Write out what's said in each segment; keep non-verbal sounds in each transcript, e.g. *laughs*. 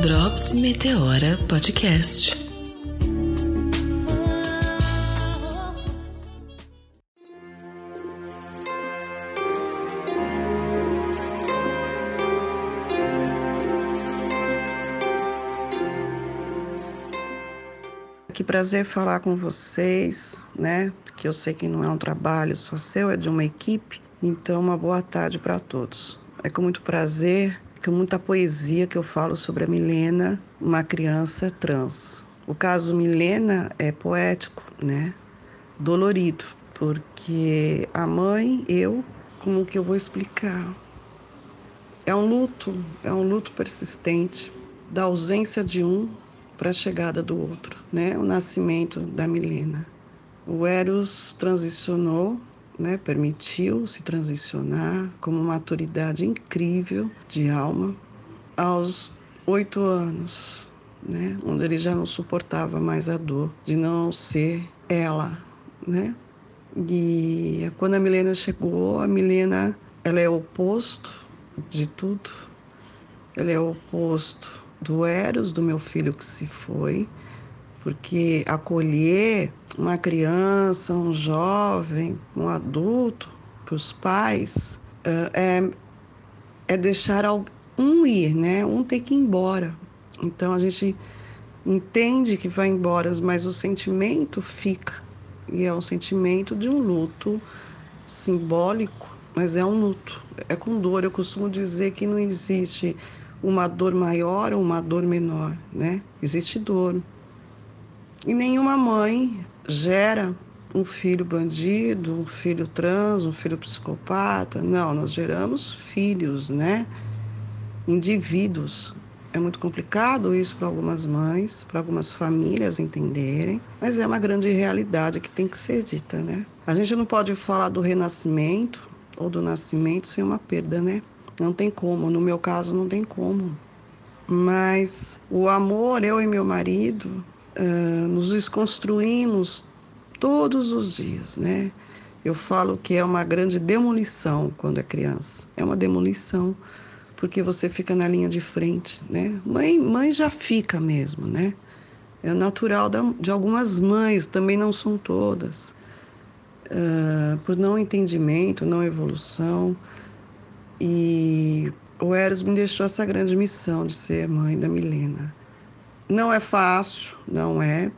Drops Meteora Podcast. Que prazer falar com vocês, né? Porque eu sei que não é um trabalho só seu, é de uma equipe. Então, uma boa tarde para todos. É com muito prazer, com muita poesia que eu falo sobre a Milena, uma criança trans. O caso Milena é poético, né? Dolorido, porque a mãe, eu, como que eu vou explicar? É um luto, é um luto persistente da ausência de um para a chegada do outro, né? O nascimento da Milena. O Eros transicionou, né? Permitiu se transicionar como uma maturidade incrível de alma aos oito anos, né? Onde ele já não suportava mais a dor de não ser ela, né? E quando a Milena chegou, a Milena, ela é o oposto de tudo. Ela é o oposto do Eros, do meu filho que se foi, porque acolher uma criança, um jovem, um adulto, para os pais, é, é deixar um ir, né? Um ter que ir embora. Então a gente entende que vai embora, mas o sentimento fica. E é um sentimento de um luto simbólico, mas é um luto. É com dor. Eu costumo dizer que não existe uma dor maior ou uma dor menor, né? Existe dor. E nenhuma mãe gera um filho bandido, um filho trans, um filho psicopata. Não, nós geramos filhos, né? Indivíduos. É muito complicado isso para algumas mães, para algumas famílias entenderem, mas é uma grande realidade que tem que ser dita, né? A gente não pode falar do renascimento ou do nascimento sem uma perda, né? Não tem como, no meu caso não tem como. Mas o amor, eu e meu marido, nos desconstruímos todos os dias, né? Eu falo que é uma grande demolição quando é criança. É uma demolição porque você fica na linha de frente, né? Mãe, mãe já fica mesmo, né? É natural de algumas mães, também não são todas. Uh, por não entendimento, não evolução. E o Eros me deixou essa grande missão de ser mãe da Milena. Não é fácil, não é.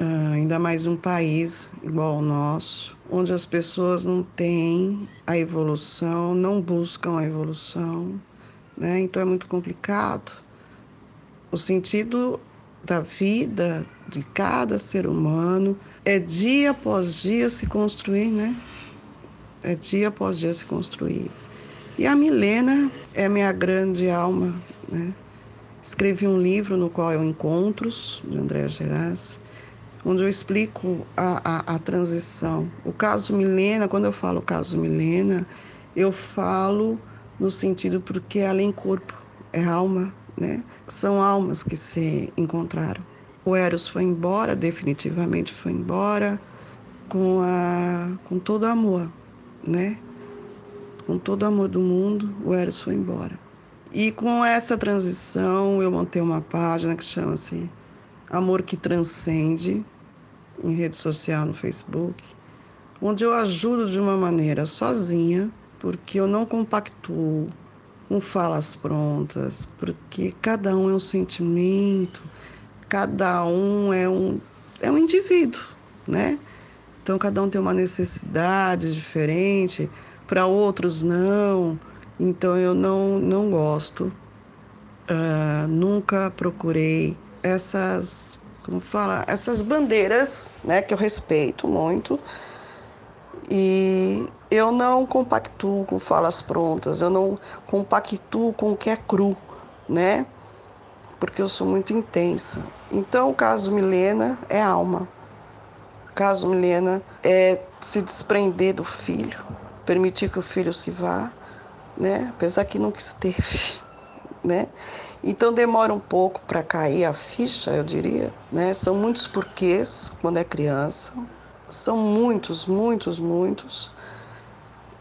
Uh, ainda mais um país igual ao nosso, onde as pessoas não têm a evolução, não buscam a evolução, né? Então é muito complicado. O sentido da vida de cada ser humano é dia após dia se construir, né? É dia após dia se construir. E a Milena é minha grande alma. Né? Escrevi um livro no qual eu Encontros, de André Geraz, onde eu explico a, a, a transição. O caso Milena, quando eu falo caso Milena, eu falo no sentido porque é além corpo, é alma, né? São almas que se encontraram. O Eros foi embora, definitivamente foi embora, com, a, com todo amor, né? Com todo o amor do mundo, o Eros foi embora. E com essa transição, eu montei uma página que chama-se Amor que Transcende, em rede social no Facebook, onde eu ajudo de uma maneira sozinha, porque eu não compactuo com falas prontas, porque cada um é um sentimento, cada um é um, é um indivíduo, né? Então cada um tem uma necessidade diferente para outros não. Então eu não, não gosto. Uh, nunca procurei essas, como fala, essas bandeiras, né, que eu respeito muito. E eu não compactuo com falas prontas, eu não compactuo com o que é cru, né? Porque eu sou muito intensa. Então, o caso Milena é alma. O caso Milena é se desprender do filho, permitir que o filho se vá, né? Apesar que nunca esteve, né? Então demora um pouco para cair a ficha, eu diria, né? São muitos porquês quando é criança, são muitos, muitos, muitos.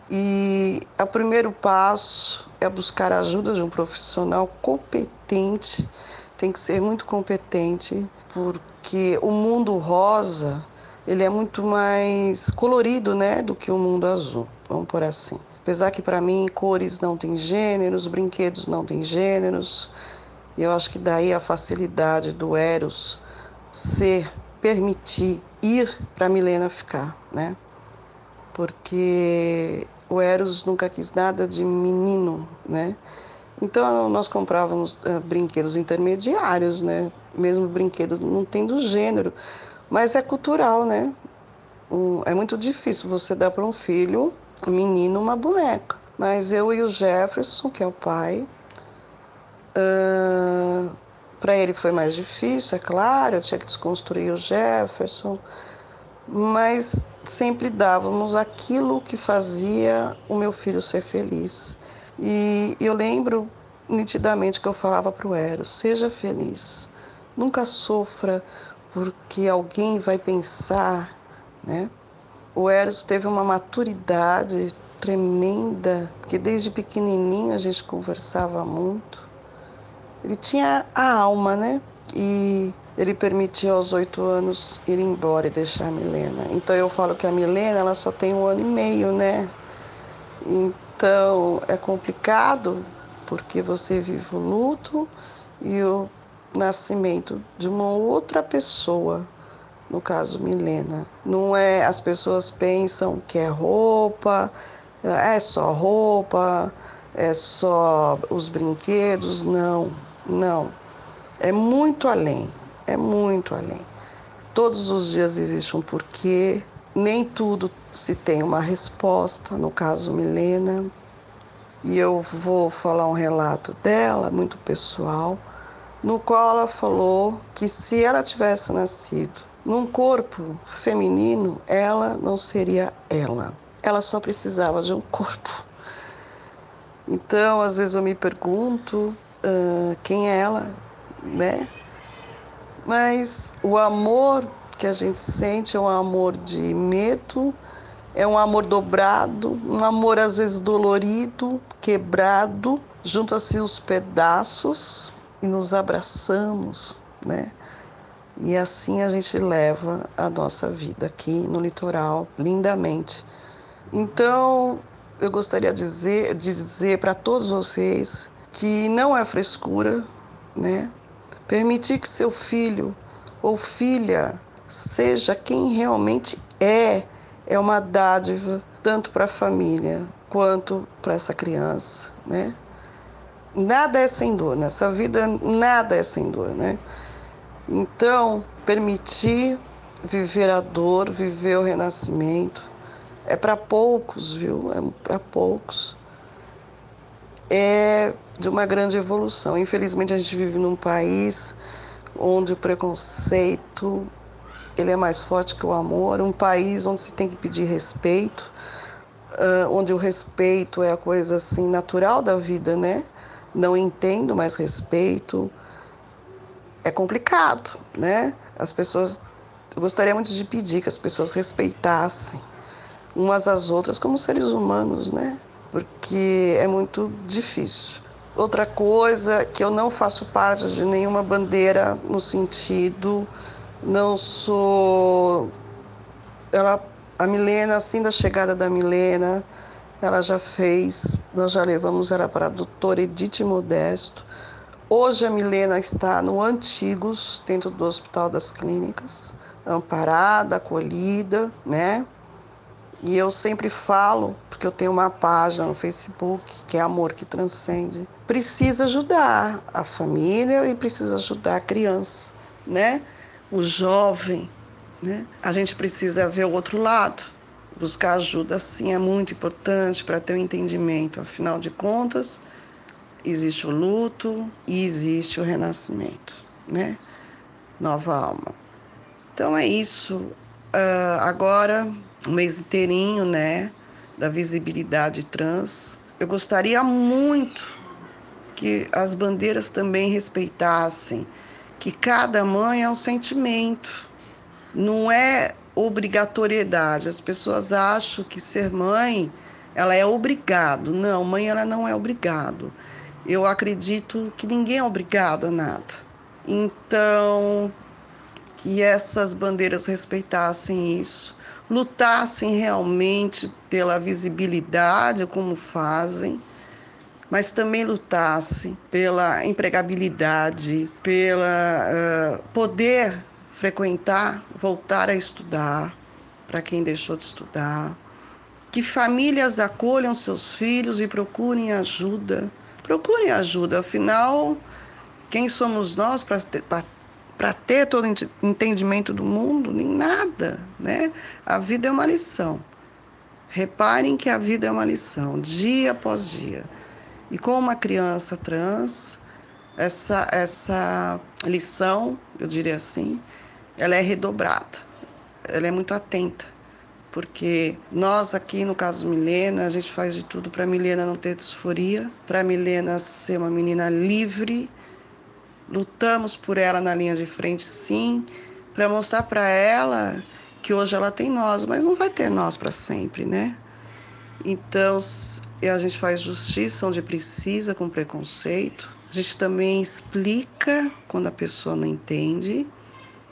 E o primeiro passo é buscar a ajuda de um profissional competente, tem que ser muito competente, porque o mundo rosa ele é muito mais colorido, né, do que o mundo azul. Vamos por assim. Apesar que para mim cores não têm gêneros, brinquedos não têm gêneros. E eu acho que daí a facilidade do Eros ser permitir ir para Milena ficar, né? Porque o Eros nunca quis nada de menino, né? Então nós comprávamos uh, brinquedos intermediários, né? Mesmo brinquedo não tendo gênero, mas é cultural, né? Um, é muito difícil você dar para um filho, menino, uma boneca. Mas eu e o Jefferson, que é o pai, uh, para ele foi mais difícil, é claro, eu tinha que desconstruir o Jefferson, mas sempre dávamos aquilo que fazia o meu filho ser feliz. E eu lembro nitidamente que eu falava para o Eros: seja feliz, nunca sofra porque alguém vai pensar, né? O Eros teve uma maturidade tremenda, que desde pequenininho a gente conversava muito. Ele tinha a alma, né? E ele permitiu aos oito anos ir embora e deixar a Milena. Então eu falo que a Milena ela só tem um ano e meio, né? Então é complicado porque você vive o luto e o nascimento de uma outra pessoa, no caso Milena. Não é as pessoas pensam que é roupa, é só roupa, é só os brinquedos, não. Não. É muito além. É muito além. Todos os dias existe um porquê. Nem tudo se tem uma resposta, no caso Milena. E eu vou falar um relato dela, muito pessoal, no qual ela falou que se ela tivesse nascido num corpo feminino, ela não seria ela. Ela só precisava de um corpo. Então, às vezes eu me pergunto uh, quem é ela, né? Mas o amor que a gente sente é um amor de medo, é um amor dobrado, um amor às vezes dolorido, quebrado, junta-se os pedaços e nos abraçamos, né? E assim a gente leva a nossa vida aqui no litoral lindamente. Então, eu gostaria de dizer, de dizer para todos vocês que não é frescura, né? Permitir que seu filho ou filha seja quem realmente é, é uma dádiva tanto para a família quanto para essa criança, né? Nada é sem dor, nessa vida nada é sem dor, né? Então, permitir viver a dor, viver o renascimento, é para poucos, viu? É para poucos. É de uma grande evolução. Infelizmente a gente vive num país onde o preconceito ele é mais forte que o amor, um país onde se tem que pedir respeito, onde o respeito é a coisa assim natural da vida, né? Não entendo mais respeito. É complicado, né? As pessoas eu gostaria muito de pedir que as pessoas respeitassem umas às outras como seres humanos, né? Porque é muito difícil. Outra coisa que eu não faço parte de nenhuma bandeira no sentido, não sou. Ela, a Milena, assim da chegada da Milena, ela já fez, nós já levamos ela para a doutora Edith Modesto. Hoje a Milena está no Antigos, dentro do Hospital das Clínicas, amparada, acolhida, né? E eu sempre falo, porque eu tenho uma página no Facebook, que é Amor que Transcende. Precisa ajudar a família e precisa ajudar a criança, né? O jovem, né? A gente precisa ver o outro lado. Buscar ajuda, sim, é muito importante para ter o um entendimento. Afinal de contas, existe o luto e existe o renascimento, né? Nova alma. Então é isso. Uh, agora um mês inteirinho, né, da visibilidade trans. Eu gostaria muito que as bandeiras também respeitassem que cada mãe é um sentimento, não é obrigatoriedade. As pessoas acham que ser mãe ela é obrigado. Não, mãe ela não é obrigado. Eu acredito que ninguém é obrigado a nada, Então, que essas bandeiras respeitassem isso, lutassem realmente pela visibilidade, como fazem, mas também lutassem pela empregabilidade, pela uh, poder frequentar, voltar a estudar para quem deixou de estudar, que famílias acolham seus filhos e procurem ajuda. Procurem ajuda, afinal, quem somos nós para para ter todo entendimento do mundo, nem nada, né? A vida é uma lição. Reparem que a vida é uma lição, dia após dia. E com uma criança trans, essa, essa lição, eu diria assim, ela é redobrada, ela é muito atenta, porque nós aqui no caso Milena, a gente faz de tudo para Milena não ter disforia, para Milena ser uma menina livre, lutamos por ela na linha de frente, sim, para mostrar para ela que hoje ela tem nós, mas não vai ter nós para sempre, né? Então, a gente faz justiça onde precisa, com preconceito. A gente também explica quando a pessoa não entende,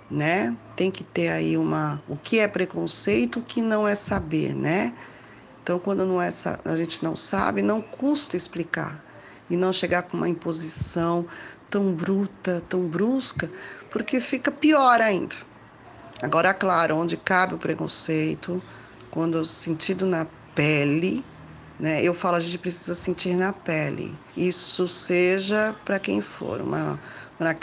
né? Tem que ter aí uma o que é preconceito, o que não é saber, né? Então, quando não é a gente não sabe, não custa explicar e não chegar com uma imposição tão bruta, tão brusca, porque fica pior ainda. Agora, claro, onde cabe o preconceito, quando sentido na pele, né? Eu falo, a gente precisa sentir na pele. Isso seja para quem for, uma,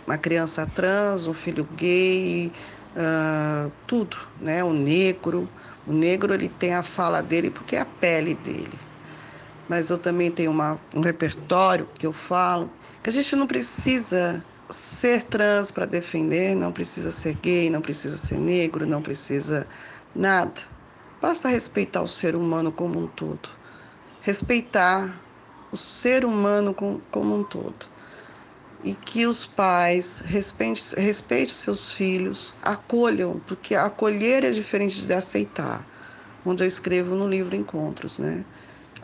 uma criança trans, um filho gay, uh, tudo, né? O negro. O negro ele tem a fala dele porque é a pele dele. Mas eu também tenho uma, um repertório que eu falo que a gente não precisa ser trans para defender, não precisa ser gay, não precisa ser negro, não precisa nada. Basta respeitar o ser humano como um todo. Respeitar o ser humano com, como um todo. E que os pais respeitem, respeitem seus filhos, acolham, porque acolher é diferente de aceitar. Onde eu escrevo no livro Encontros, né?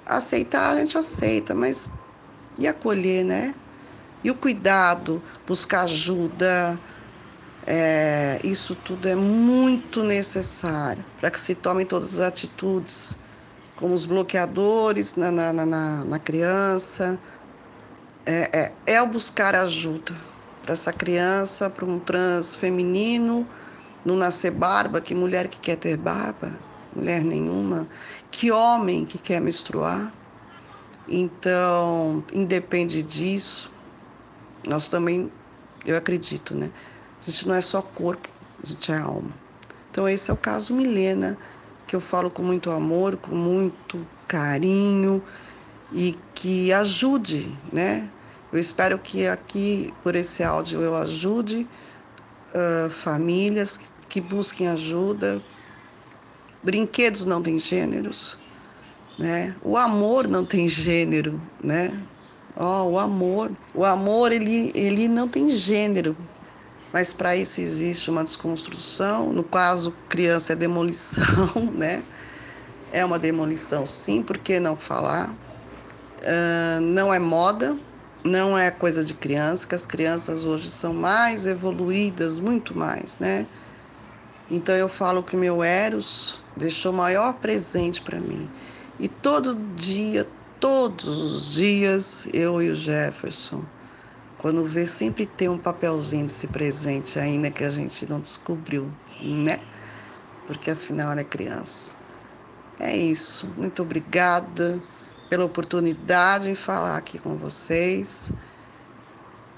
Aceitar a gente aceita, mas e acolher, né? E o cuidado, buscar ajuda, é, isso tudo é muito necessário para que se tomem todas as atitudes, como os bloqueadores na, na, na, na criança. É, é, é buscar ajuda para essa criança, para um trans feminino, não nascer barba, que mulher que quer ter barba, mulher nenhuma, que homem que quer menstruar. Então, independe disso, nós também, eu acredito, né? A gente não é só corpo, a gente é alma. Então esse é o caso Milena, que eu falo com muito amor, com muito carinho e que ajude, né? Eu espero que aqui, por esse áudio, eu ajude uh, famílias que, que busquem ajuda. Brinquedos não têm gêneros, né? O amor não tem gênero, né? Ó, oh, o amor. O amor, ele, ele não tem gênero, mas para isso existe uma desconstrução. No caso, criança é demolição, *laughs* né? É uma demolição, sim, por que não falar? Uh, não é moda, não é coisa de criança, que as crianças hoje são mais evoluídas, muito mais, né? Então eu falo que meu Eros deixou o maior presente para mim. E todo dia, todos os dias, eu e o Jefferson, quando vê, sempre tem um papelzinho desse presente ainda que a gente não descobriu, né? Porque afinal é criança. É isso. Muito obrigada pela oportunidade em falar aqui com vocês.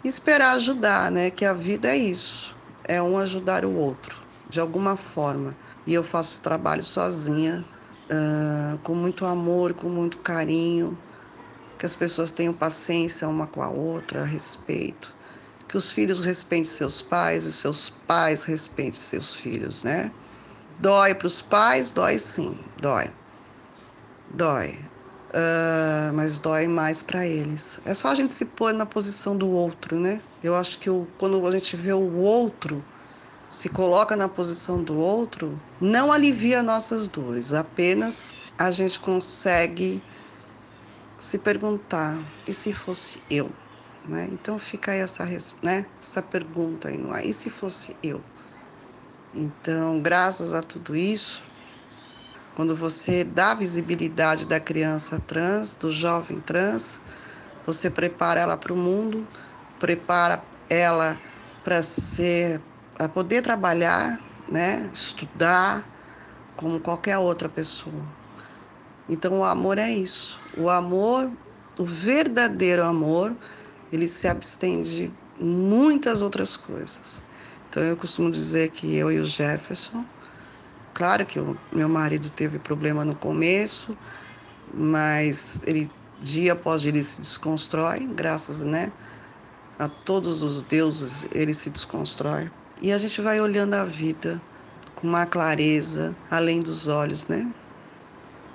Esperar ajudar, né? Que a vida é isso. É um ajudar o outro, de alguma forma. E eu faço trabalho sozinha, uh, com muito amor, com muito carinho, que as pessoas tenham paciência uma com a outra, respeito, que os filhos respeitem seus pais, os seus pais respeitem seus filhos, né? Dói para os pais? Dói sim, dói. Dói. Uh, mas dói mais para eles. É só a gente se pôr na posição do outro, né? Eu acho que o, quando a gente vê o outro, se coloca na posição do outro, não alivia nossas dores, apenas a gente consegue se perguntar: e se fosse eu? Né? Então fica aí essa, né, essa pergunta aí no ar. E se fosse eu? Então, graças a tudo isso, quando você dá visibilidade da criança trans, do jovem trans, você prepara ela para o mundo, prepara ela para ser, a poder trabalhar, né, estudar como qualquer outra pessoa. Então o amor é isso. O amor, o verdadeiro amor, ele se abstém de muitas outras coisas. Então eu costumo dizer que eu e o Jefferson, claro que o meu marido teve problema no começo, mas ele dia após dia ele se desconstrói, graças, né, a todos os deuses, ele se desconstrói. E a gente vai olhando a vida com uma clareza além dos olhos, né?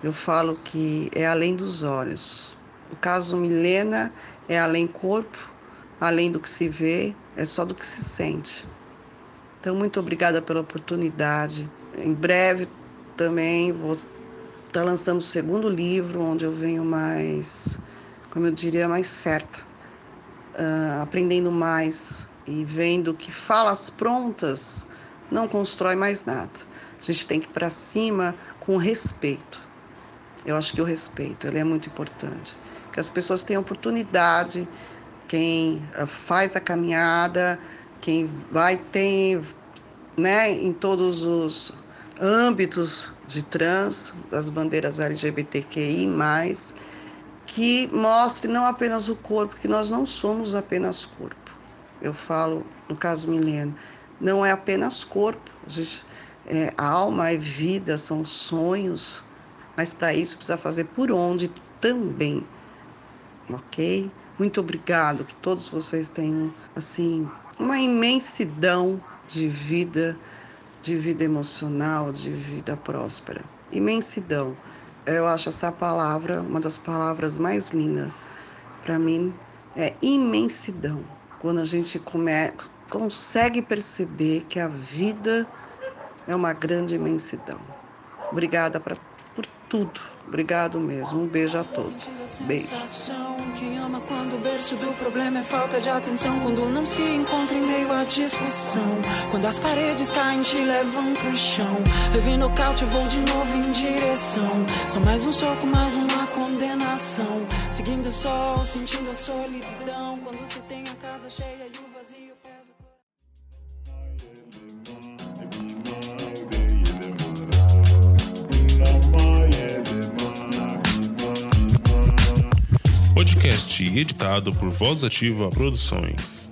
Eu falo que é além dos olhos. O caso Milena é além corpo, além do que se vê, é só do que se sente. Então, muito obrigada pela oportunidade. Em breve também vou estar tá lançando o segundo livro, onde eu venho mais, como eu diria, mais certa, uh, aprendendo mais e vendo que falas prontas não constrói mais nada. A gente tem que ir para cima com respeito. Eu acho que o respeito ele é muito importante. Que as pessoas tenham oportunidade, quem uh, faz a caminhada, quem vai ter, né, em todos os âmbitos de trans, das bandeiras LGBTQI+, que mostre não apenas o corpo, que nós não somos apenas corpo. Eu falo, no caso Milena, não é apenas corpo, a, gente, é, alma é vida, são sonhos, mas para isso precisa fazer por onde também, ok? Muito obrigado, que todos vocês tenham, assim, uma imensidão de vida, de vida emocional, de vida próspera. Imensidão. Eu acho essa palavra uma das palavras mais lindas. Para mim, é imensidão. Quando a gente come, consegue perceber que a vida é uma grande imensidão. Obrigada pra, por tudo. Obrigado mesmo. Um beijo a todos. Beijo. Quem ama quando o berço do problema é falta de atenção. Quando não se encontra em meio à discussão. Quando as paredes caem, te levam pro chão. Levei nocaute, vou de novo em direção. Só mais um soco, mais uma condenação. Seguindo o sol, sentindo a solidão. Quando você tem a casa cheia e o vazio pesa. podcast editado por Voz Ativa Produções.